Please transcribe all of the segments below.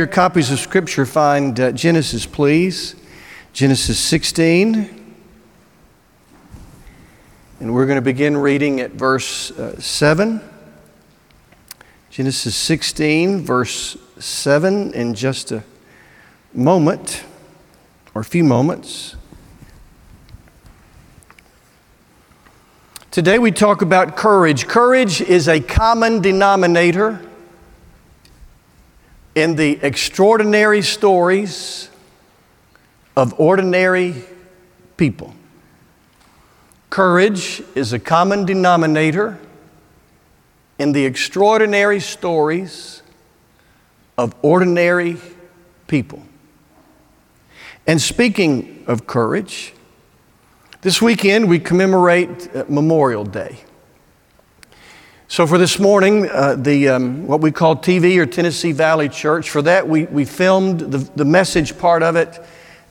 Your copies of Scripture find uh, Genesis, please. Genesis 16. And we're going to begin reading at verse uh, 7. Genesis 16, verse 7, in just a moment or a few moments. Today we talk about courage. Courage is a common denominator in the extraordinary stories of ordinary people. Courage is a common denominator in the extraordinary stories of ordinary people. And speaking of courage, this weekend we commemorate uh, Memorial Day. So, for this morning, uh, the, um, what we call TV or Tennessee Valley Church, for that we, we filmed the, the message part of it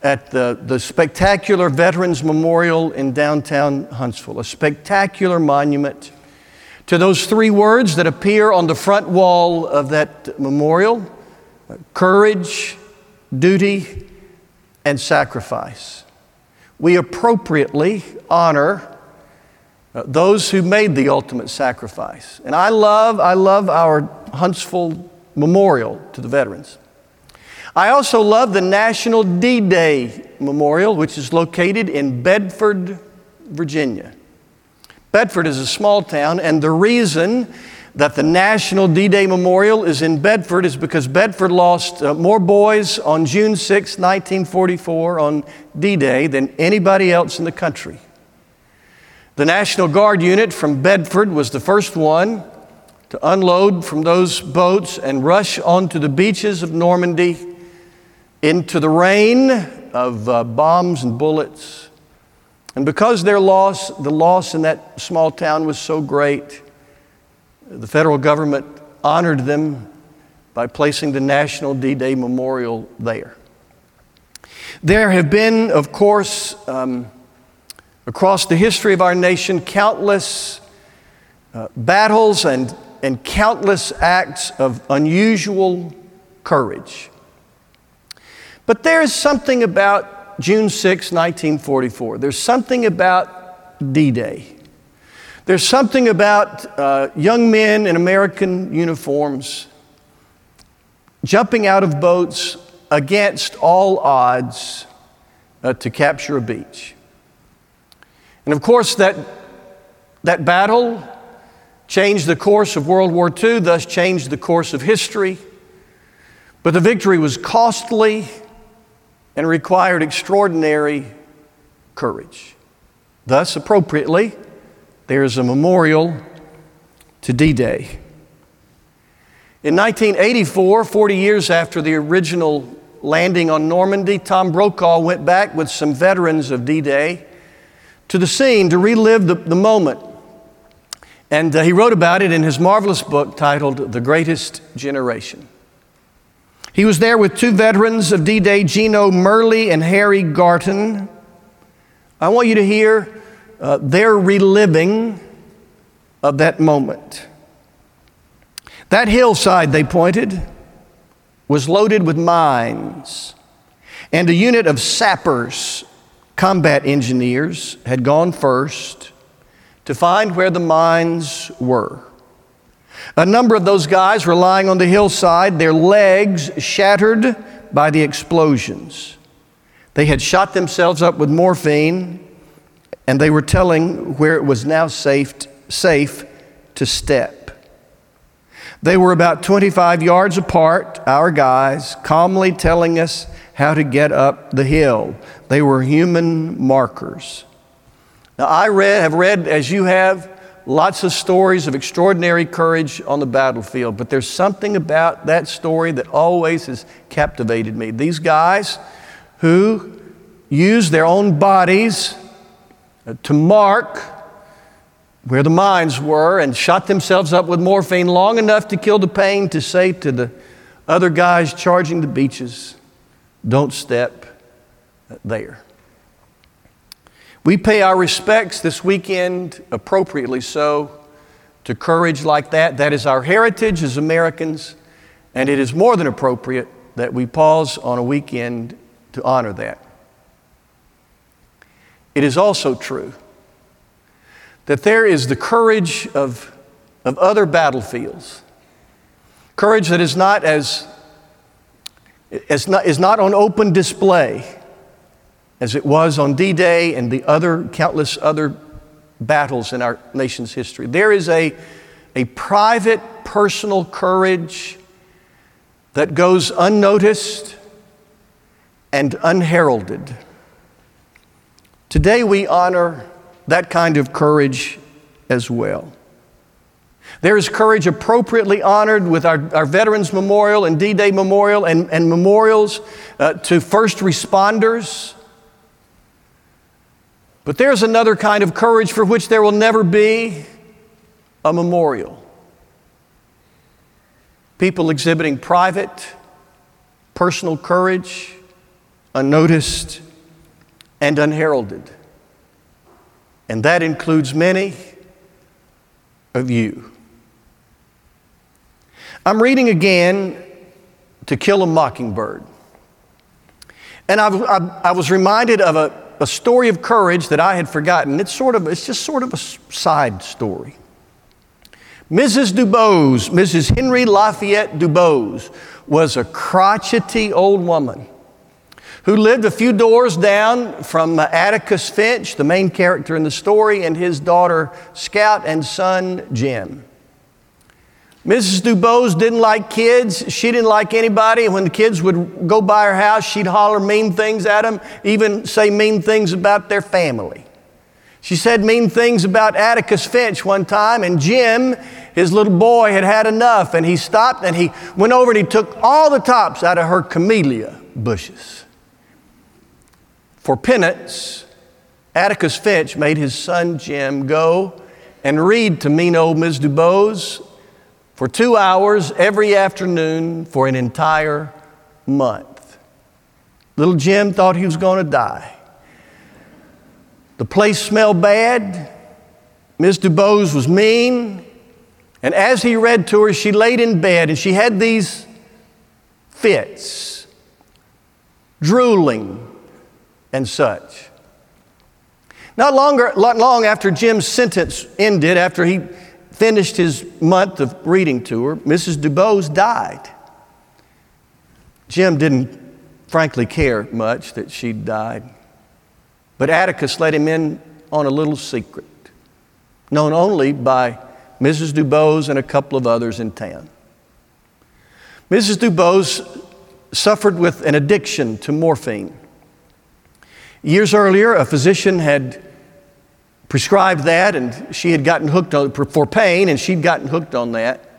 at the, the spectacular Veterans Memorial in downtown Huntsville, a spectacular monument to those three words that appear on the front wall of that memorial courage, duty, and sacrifice. We appropriately honor uh, those who made the ultimate sacrifice. And I love, I love our Huntsville Memorial to the veterans. I also love the National D Day Memorial, which is located in Bedford, Virginia. Bedford is a small town, and the reason that the National D Day Memorial is in Bedford is because Bedford lost uh, more boys on June 6, 1944, on D Day, than anybody else in the country. The National Guard unit from Bedford was the first one to unload from those boats and rush onto the beaches of Normandy into the rain of uh, bombs and bullets. And because their loss, the loss in that small town was so great, the federal government honored them by placing the National D Day Memorial there. There have been, of course, um, Across the history of our nation, countless uh, battles and, and countless acts of unusual courage. But there's something about June 6, 1944. There's something about D Day. There's something about uh, young men in American uniforms jumping out of boats against all odds uh, to capture a beach. And of course, that, that battle changed the course of World War II, thus changed the course of history. But the victory was costly and required extraordinary courage. Thus, appropriately, there is a memorial to D Day. In 1984, 40 years after the original landing on Normandy, Tom Brokaw went back with some veterans of D Day to the scene to relive the, the moment. And uh, he wrote about it in his marvelous book titled The Greatest Generation. He was there with two veterans of D Day, Gino Murley and Harry Garton. I want you to hear uh, their reliving of that moment. That hillside, they pointed, was loaded with mines, and a unit of sappers combat engineers had gone first to find where the mines were. A number of those guys were lying on the hillside, their legs shattered by the explosions. They had shot themselves up with morphine, and they were telling where it was now safe, safe to step. They were about 25 yards apart, our guys, calmly telling us how to get up the hill. They were human markers. Now, I read, have read, as you have, lots of stories of extraordinary courage on the battlefield, but there's something about that story that always has captivated me. These guys who used their own bodies uh, to mark where the mines were and shot themselves up with morphine long enough to kill the pain to say to the other guys charging the beaches, don't step there. We pay our respects this weekend, appropriately so, to courage like that. That is our heritage as Americans, and it is more than appropriate that we pause on a weekend to honor that. It is also true that there is the courage of, of other battlefields, courage that is not as is not, is not on open display as it was on D Day and the other countless other battles in our nation's history. There is a, a private, personal courage that goes unnoticed and unheralded. Today we honor that kind of courage as well. There is courage appropriately honored with our, our Veterans Memorial and D Day Memorial and, and memorials uh, to first responders. But there's another kind of courage for which there will never be a memorial. People exhibiting private, personal courage, unnoticed, and unheralded. And that includes many of you. I'm reading again To Kill a Mockingbird. And I, I, I, was reminded of a, a story of courage that I had forgotten. It's, sort of, it's just sort of a side story. Mrs. Dubose, Mrs. Henry Lafayette Dubose, was a crotchety old woman who lived a few doors down from uh, Atticus Finch, the main character in the story, and his daughter Scout and son Jem. Mrs. Dubose didn't like kids. She didn't like anybody. When the kids would go by her house, she'd holler mean things at them, even say mean things about their family. She said mean things about Atticus Finch one time, and Jem, his little boy, had had enough, and he stopped and he went over and he took all the tops out of her camellia bushes. For penance, Atticus Finch made his son Jem go and read to mean old Miss Dubose for two hours every afternoon for an entire month. Little Jem thought he was going to die. The place smelled bad. Miss Dubose was mean. And as he read to her, she laid in bed and she had these fits, drooling and such. Not, longer, not long after Jem's sentence ended, after he finished his month of reading to her, Mrs. Dubose died. Jem didn't frankly care much that she'd died, but Atticus let him in on a little secret, known only by Mrs. Dubose and a couple of others in town. Mrs. Dubose suffered with an addiction to morphine. Years earlier, a physician had prescribed that, and she had gotten hooked on for pain, and she'd gotten hooked on that.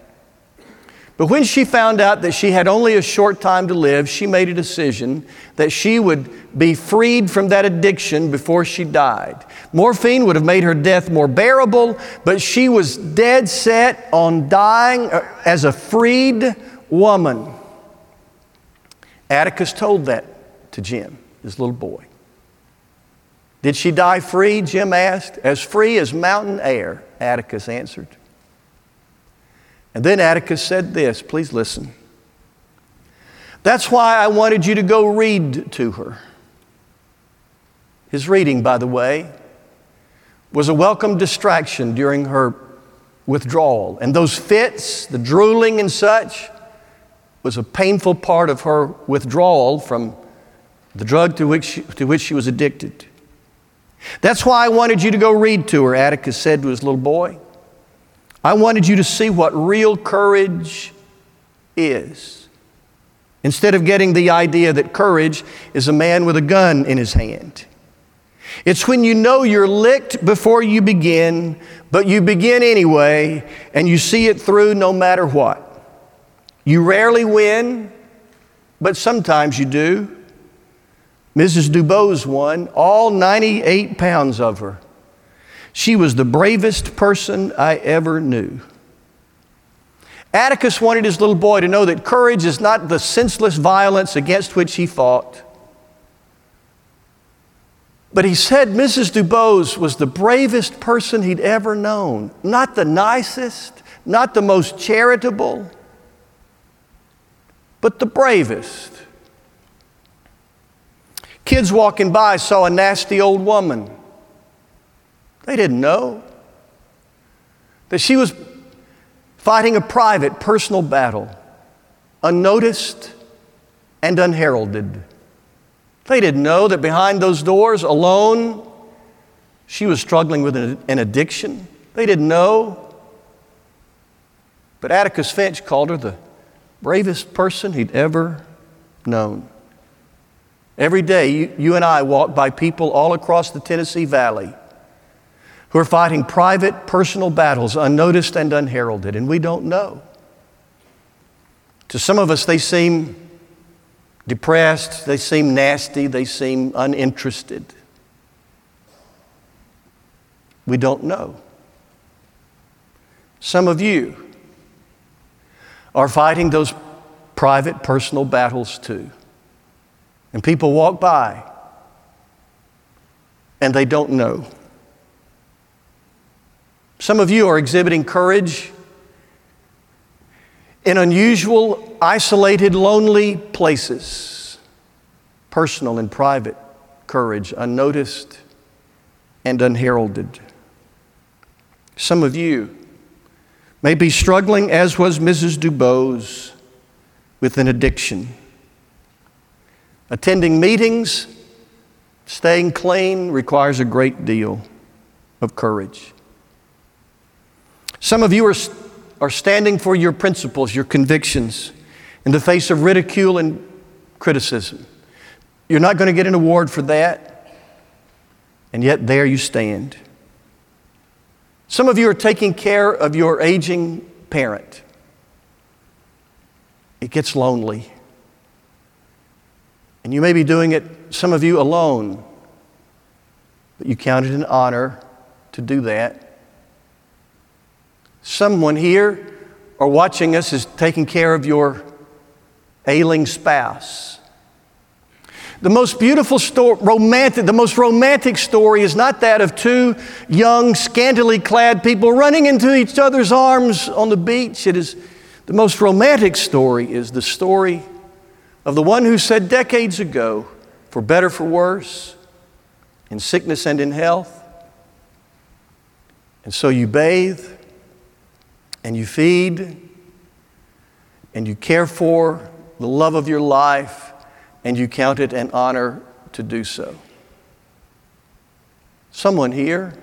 But when she found out that she had only a short time to live, she made a decision that she would be freed from that addiction before she died. Morphine would have made her death more bearable, but she was dead set on dying uh, as a freed woman. Atticus told that to Jem, his little boy. Did she die free? Jem asked. As free as mountain air, Atticus answered. And then Atticus said this please listen. That's why I wanted you to go read to her. His reading, by the way, was a welcome distraction during her withdrawal. And those fits, the drooling and such, was a painful part of her withdrawal from the drug to which she, to which she was addicted. That's why I wanted you to go read to her, Atticus said to his little boy. I wanted you to see what real courage is. Instead of getting the idea that courage is a man with a gun in his hand. It's when you know you're licked before you begin, but you begin anyway, and you see it through no matter what. You rarely win, but sometimes you do. Mrs. Dubose won, all 98 pounds of her. She was the bravest person I ever knew. Atticus wanted his little boy to know that courage is not the senseless violence against which he fought. But he said Mrs. Dubose was the bravest person he'd ever known, not the nicest, not the most charitable, but the bravest. Kids walking by saw a nasty old woman. They didn't know that she was fighting a private, personal battle, unnoticed and unheralded. They didn't know that behind those doors, alone, she was struggling with an addiction. They didn't know. But Atticus Finch called her the bravest person he'd ever known. Every day, you, you, and I walk by people all across the Tennessee Valley who are fighting private, personal battles, unnoticed and unheralded, and we don't know. To some of us, they seem depressed, they seem nasty, they seem uninterested. We don't know. Some of you are fighting those private, personal battles too. And people walk by and they don't know. Some of you are exhibiting courage in unusual, isolated, lonely places, personal and private courage, unnoticed and unheralded. Some of you may be struggling, as was Mrs. DuBose, with an addiction. Attending meetings, staying clean requires a great deal of courage. Some of you are, are standing for your principles, your convictions, in the face of ridicule and criticism. You're not going to get an award for that, and yet there you stand. Some of you are taking care of your aging parent. It gets lonely. And you may be doing it, some of you alone, but you count it an honor to do that. Someone here or watching us is taking care of your ailing spouse. The most beautiful story, romantic, the most romantic story is not that of two young, scantily clad people running into each other's arms on the beach. It is the most romantic story is the story of the one who said decades ago, for better, for worse, in sickness and in health. And so you bathe and you feed and you care for the love of your life and you count it an honor to do so. Someone here,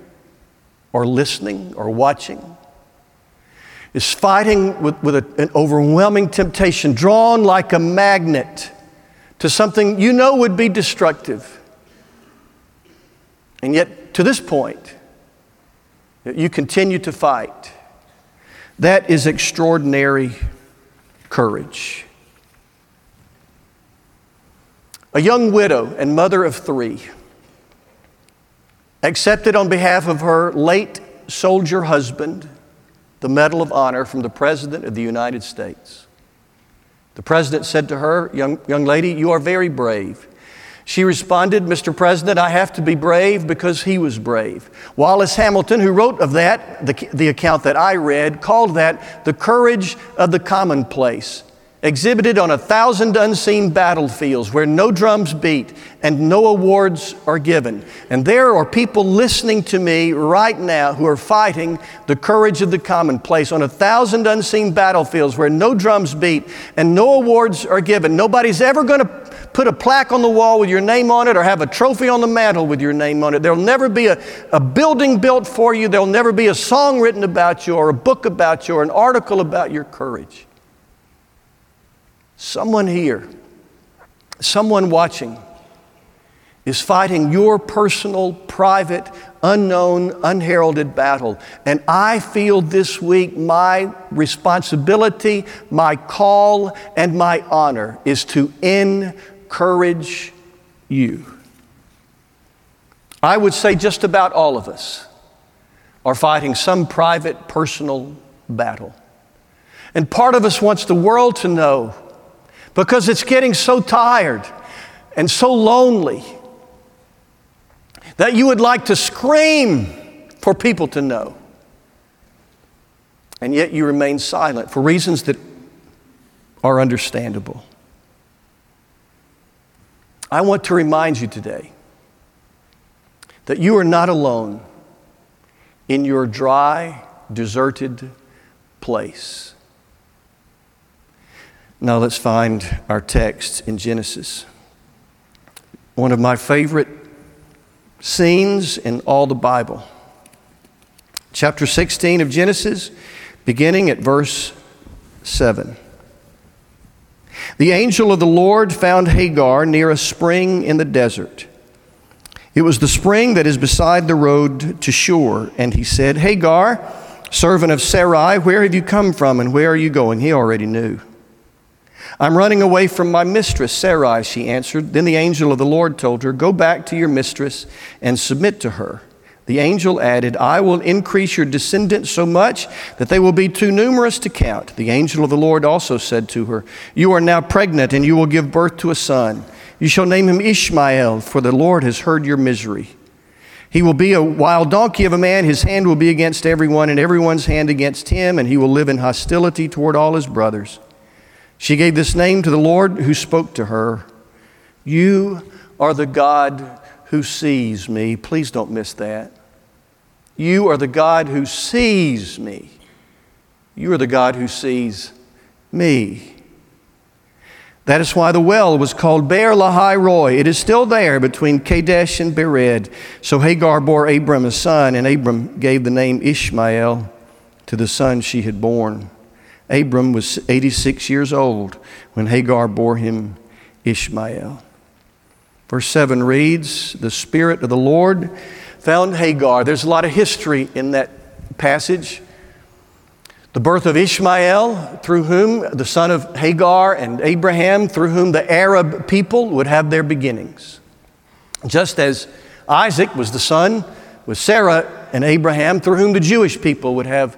or listening, or watching, is fighting with, with a, an overwhelming temptation, drawn like a magnet to something you know would be destructive. And yet, to this point, you continue to fight. That is extraordinary courage. A young widow and mother of three accepted on behalf of her late soldier husband the Medal of Honor from the President of the United States. The President said to her, Young, young lady, you are very brave. She responded, Mr. President, I have to be brave because he was brave. Wallace Hamilton, who wrote of that, the, the account that I read, called that the courage of the commonplace exhibited on a thousand unseen battlefields where no drums beat and no awards are given. And there are people listening to me right now who are fighting the courage of the commonplace on a thousand unseen battlefields where no drums beat and no awards are given. Nobody's ever going to put a plaque on the wall with your name on it or have a trophy on the mantle with your name on it. There'll never be a, a building built for you. There'll never be a song written about you or a book about you or an article about your courage. Someone here, someone watching, is fighting your personal, private, unknown, unheralded battle. And I feel this week my responsibility, my call, and my honor is to encourage you. I would say just about all of us are fighting some private, personal battle. And part of us wants the world to know because it's getting so tired and so lonely that you would like to scream for people to know. And yet you remain silent for reasons that are understandable. I want to remind you today that you are not alone in your dry, deserted place. Now let's find our text in Genesis. One of my favorite scenes in all the Bible. Chapter 16 of Genesis, beginning at verse 7. The angel of the Lord found Hagar near a spring in the desert. It was the spring that is beside the road to Shur, and he said, Hagar, servant of Sarai, where have you come from and where are you going? He already knew. I'm running away from my mistress, Sarai, she answered. Then the angel of the Lord told her, Go back to your mistress and submit to her. The angel added, I will increase your descendants so much that they will be too numerous to count. The angel of the Lord also said to her, You are now pregnant, and you will give birth to a son. You shall name him Ishmael, for the Lord has heard your misery. He will be a wild donkey of a man. His hand will be against everyone, and everyone's hand against him, and he will live in hostility toward all his brothers. She gave this name to the Lord who spoke to her You are the God who sees me. Please don't miss that. You are the God who sees me. You are the God who sees me. That is why the well was called Beer Lahai Roi. It is still there between Kadesh and Bered. So Hagar bore Abram a son, and Abram gave the name Ishmael to the son she had born. Abram was 86 years old when Hagar bore him Ishmael. Verse 7 reads The Spirit of the Lord found Hagar. There's a lot of history in that passage. The birth of Ishmael, through whom the son of Hagar and Abraham, through whom the Arab people would have their beginnings. Just as Isaac was the son with Sarah and Abraham, through whom the Jewish people would have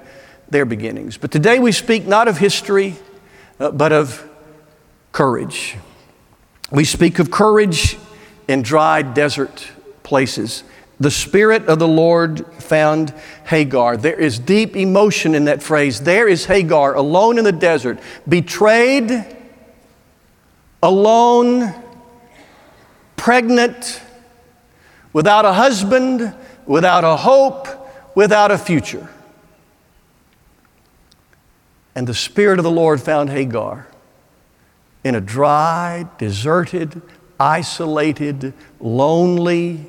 their beginnings. But today we speak not of history, uh, but of courage. We speak of courage in dry desert places. The Spirit of the Lord found Hagar. There is deep emotion in that phrase. There is Hagar alone in the desert, betrayed, alone, pregnant, without a husband, without a hope, without a future. And the Spirit of the Lord found Hagar in a dry, deserted, isolated, lonely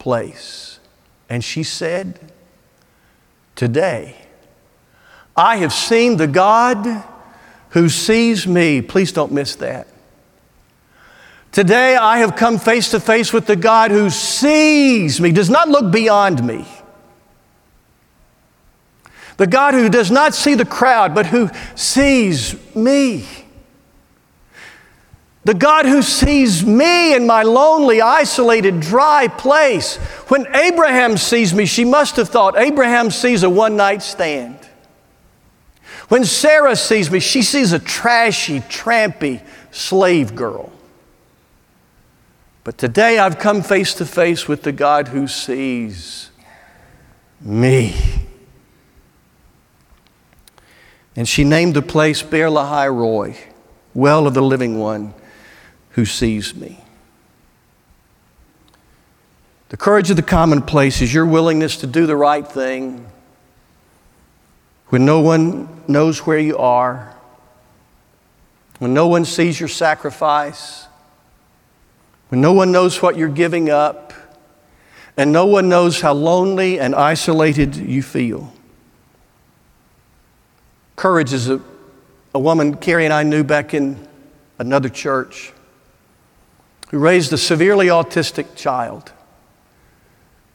place. And she said, Today, I have seen the God who sees me. Please don't miss that. Today, I have come face to face with the God who sees me, does not look beyond me. The God who does not see the crowd, but who sees me. The God who sees me in my lonely, isolated, dry place. When Abraham sees me, she must have thought Abraham sees a one night stand. When Sarah sees me, she sees a trashy, trampy slave girl. But today I've come face to face with the God who sees me. And she named the place Beer Lahai Roi, well of the living one who sees me. The courage of the commonplace is your willingness to do the right thing when no one knows where you are, when no one sees your sacrifice, when no one knows what you're giving up, and no one knows how lonely and isolated you feel. Courage is a, a woman Carrie and I knew back in another church who raised a severely autistic child.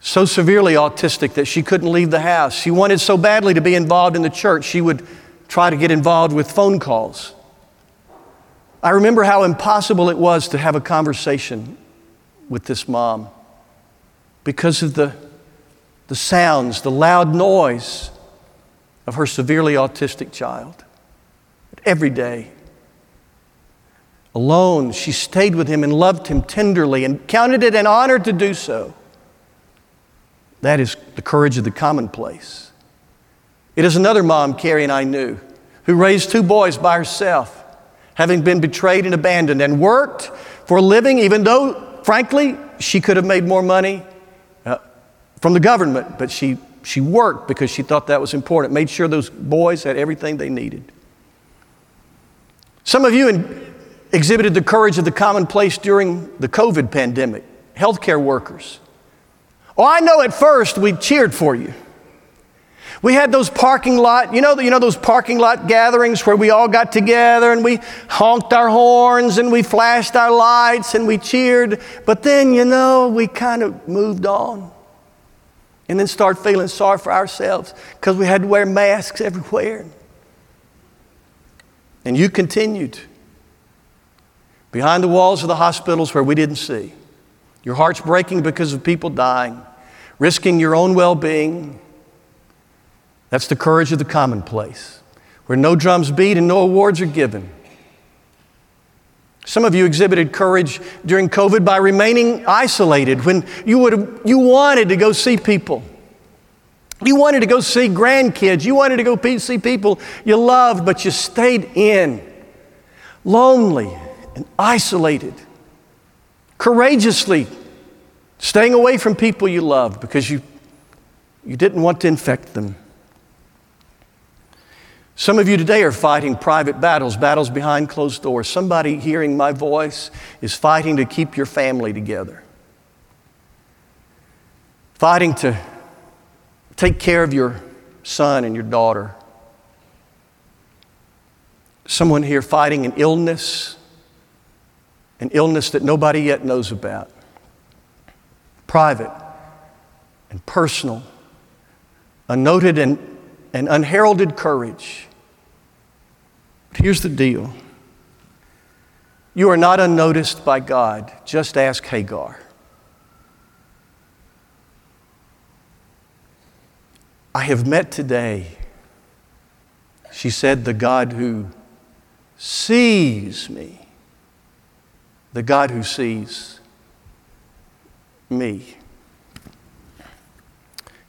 So severely autistic that she couldn't leave the house. She wanted so badly to be involved in the church, she would try to get involved with phone calls. I remember how impossible it was to have a conversation with this mom because of the, the sounds, the loud noise of her severely autistic child. Every day, alone, she stayed with him and loved him tenderly and counted it an honor to do so. That is the courage of the commonplace. It is another mom, Carrie and I knew, who raised two boys by herself. having been betrayed and abandoned, and worked for a living, even though, frankly, she could have made more money uh, from the government, but she, she worked because she thought that was important, made sure those boys had everything they needed. Some of you in, exhibited the courage of the commonplace during the COVID pandemic, healthcare workers. Oh, I know at first we cheered for you. We had those parking lot, you know, you know those parking lot gatherings where we all got together and we honked our horns and we flashed our lights and we cheered. But then, you know, we kind of moved on and then start feeling sorry for ourselves because we had to wear masks everywhere. And you continued behind the walls of the hospitals where we didn't see. Your heart's breaking because of people dying, risking your own well being that's the courage of the commonplace, where no drums beat and no awards are given. Some of you exhibited courage during COVID by remaining isolated when you, would you wanted to go see people. You wanted to go see grandkids. You wanted to go see people you loved, but you stayed in, lonely and isolated, courageously staying away from people you loved because you, you didn't want to infect them. Some of you today are fighting private battles, battles behind closed doors. Somebody hearing my voice is fighting to keep your family together, fighting to take care of your son and your daughter. Someone here fighting an illness, an illness that nobody yet knows about, private and personal, unnoted and and unheralded courage. But here's the deal you are not unnoticed by God. Just ask Hagar. I have met today, she said, the God who sees me, the God who sees me.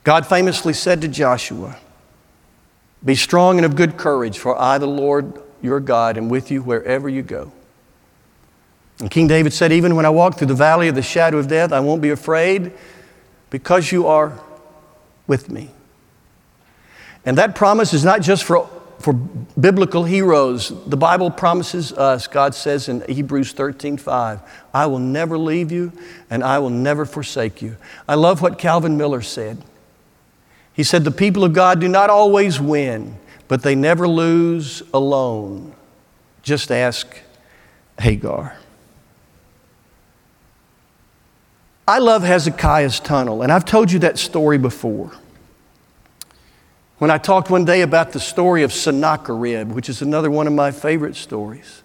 God famously said to Joshua, be strong and of good courage, for I, the Lord your God, am with you wherever you go. And King David said, Even when I walk through the valley of the shadow of death, I won't be afraid because you are with me. And that promise is not just for, for biblical heroes. The Bible promises us, God says in Hebrews 13 5, I will never leave you and I will never forsake you. I love what Calvin Miller said. He said, The people of God do not always win, but they never lose alone. Just ask Hagar. I love Hezekiah's tunnel, and I've told you that story before. When I talked one day about the story of Sennacherib, which is another one of my favorite stories.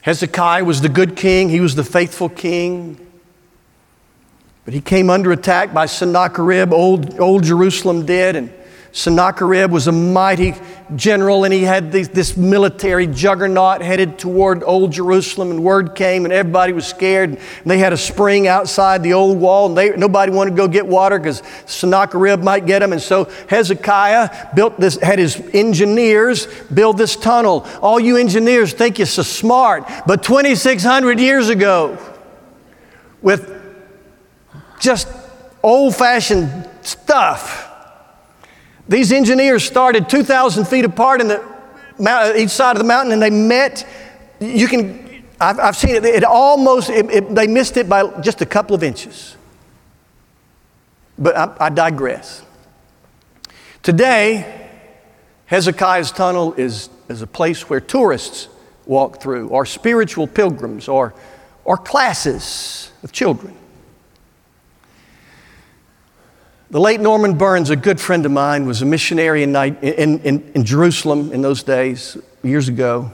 Hezekiah was the good king, he was the faithful king. But he came under attack by Sennacherib, old, old Jerusalem did, and Sennacherib was a mighty general and he had this, this, military juggernaut headed toward old Jerusalem and word came and everybody was scared and they had a spring outside the old wall and they, nobody wanted to go get water because Sennacherib might get them and so Hezekiah built this had his engineers build this tunnel. All you engineers think you're so smart but 2600 years ago with just old fashioned stuff. These engineers started 2,000 feet apart in the uh, each side of the mountain and they met. You can, I've, I've seen it, it almost, it, it, they missed it by just a couple of inches. But I, I digress. Today, Hezekiah's tunnel is, is a place where tourists walk through, or spiritual pilgrims, or, or classes of children. The late Norman Burns, a good friend of mine, was a missionary in, in, in, in Jerusalem in those days, years ago.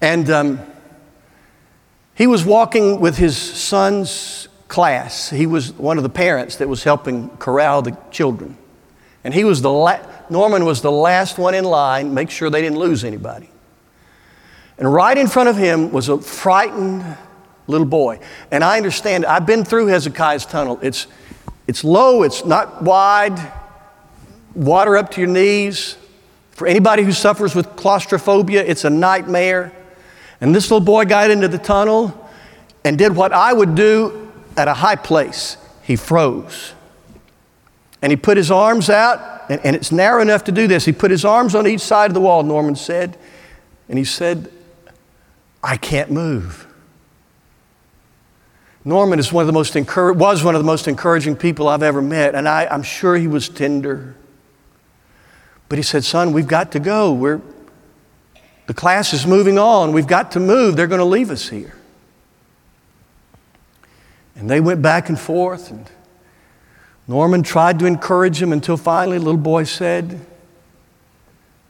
And um, he was walking with his son's class. He was one of the parents that was helping corral the children. And he was the la- Norman was the last one in line, make sure they didn't lose anybody. And right in front of him was a frightened little boy. And I understand, I've been through Hezekiah's tunnel. It's, it's low, it's not wide, water up to your knees, For anybody who suffers with claustrophobia, it's a nightmare. And this little boy got into the tunnel and did what I would do at a high place. He froze. And he put his arms out, and, and it's narrow enough to do this. He put his arms on each side of the wall, Norman said, and he said, I can't move. Norman is one of the most was one of the most encouraging people I've ever met, and I, I'm sure he was tender. But he said, Son, we've got to go. We're, the class is moving on. We've got to move. They're going to leave us here. And they went back and forth, and Norman tried to encourage him until finally, the little boy said,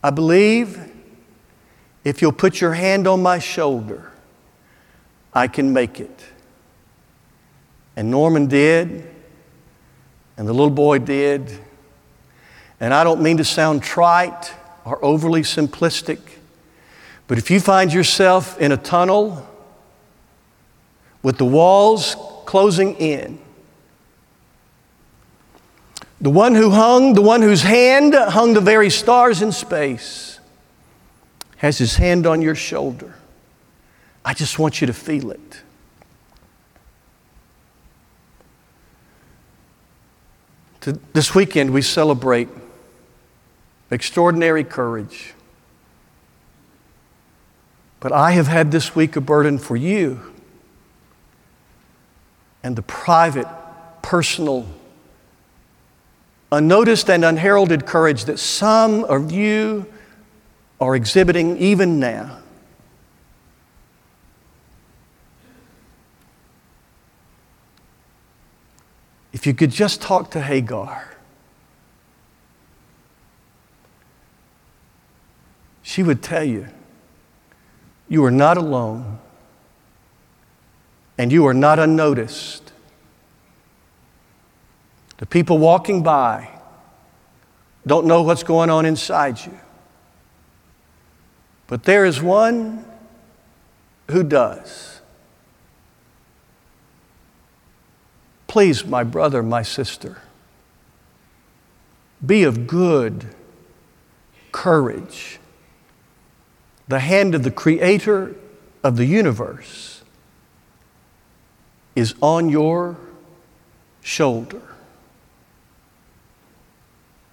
I believe if you'll put your hand on my shoulder, I can make it. And Norman did, and the little boy did. And I don't mean to sound trite or overly simplistic, but if you find yourself in a tunnel with the walls closing in, the one who hung, the one whose hand hung the very stars in space, has his hand on your shoulder. I just want you to feel it. This weekend, we celebrate extraordinary courage. But I have had this week a burden for you and the private, personal, unnoticed and unheralded courage that some of you are exhibiting even now. If you could just talk to Hagar, she would tell you, you are not alone and you are not unnoticed. The people walking by don't know what's going on inside you. But there is one who does. Please, my brother, my sister, be of good courage. The hand of the Creator of the universe is on your shoulder.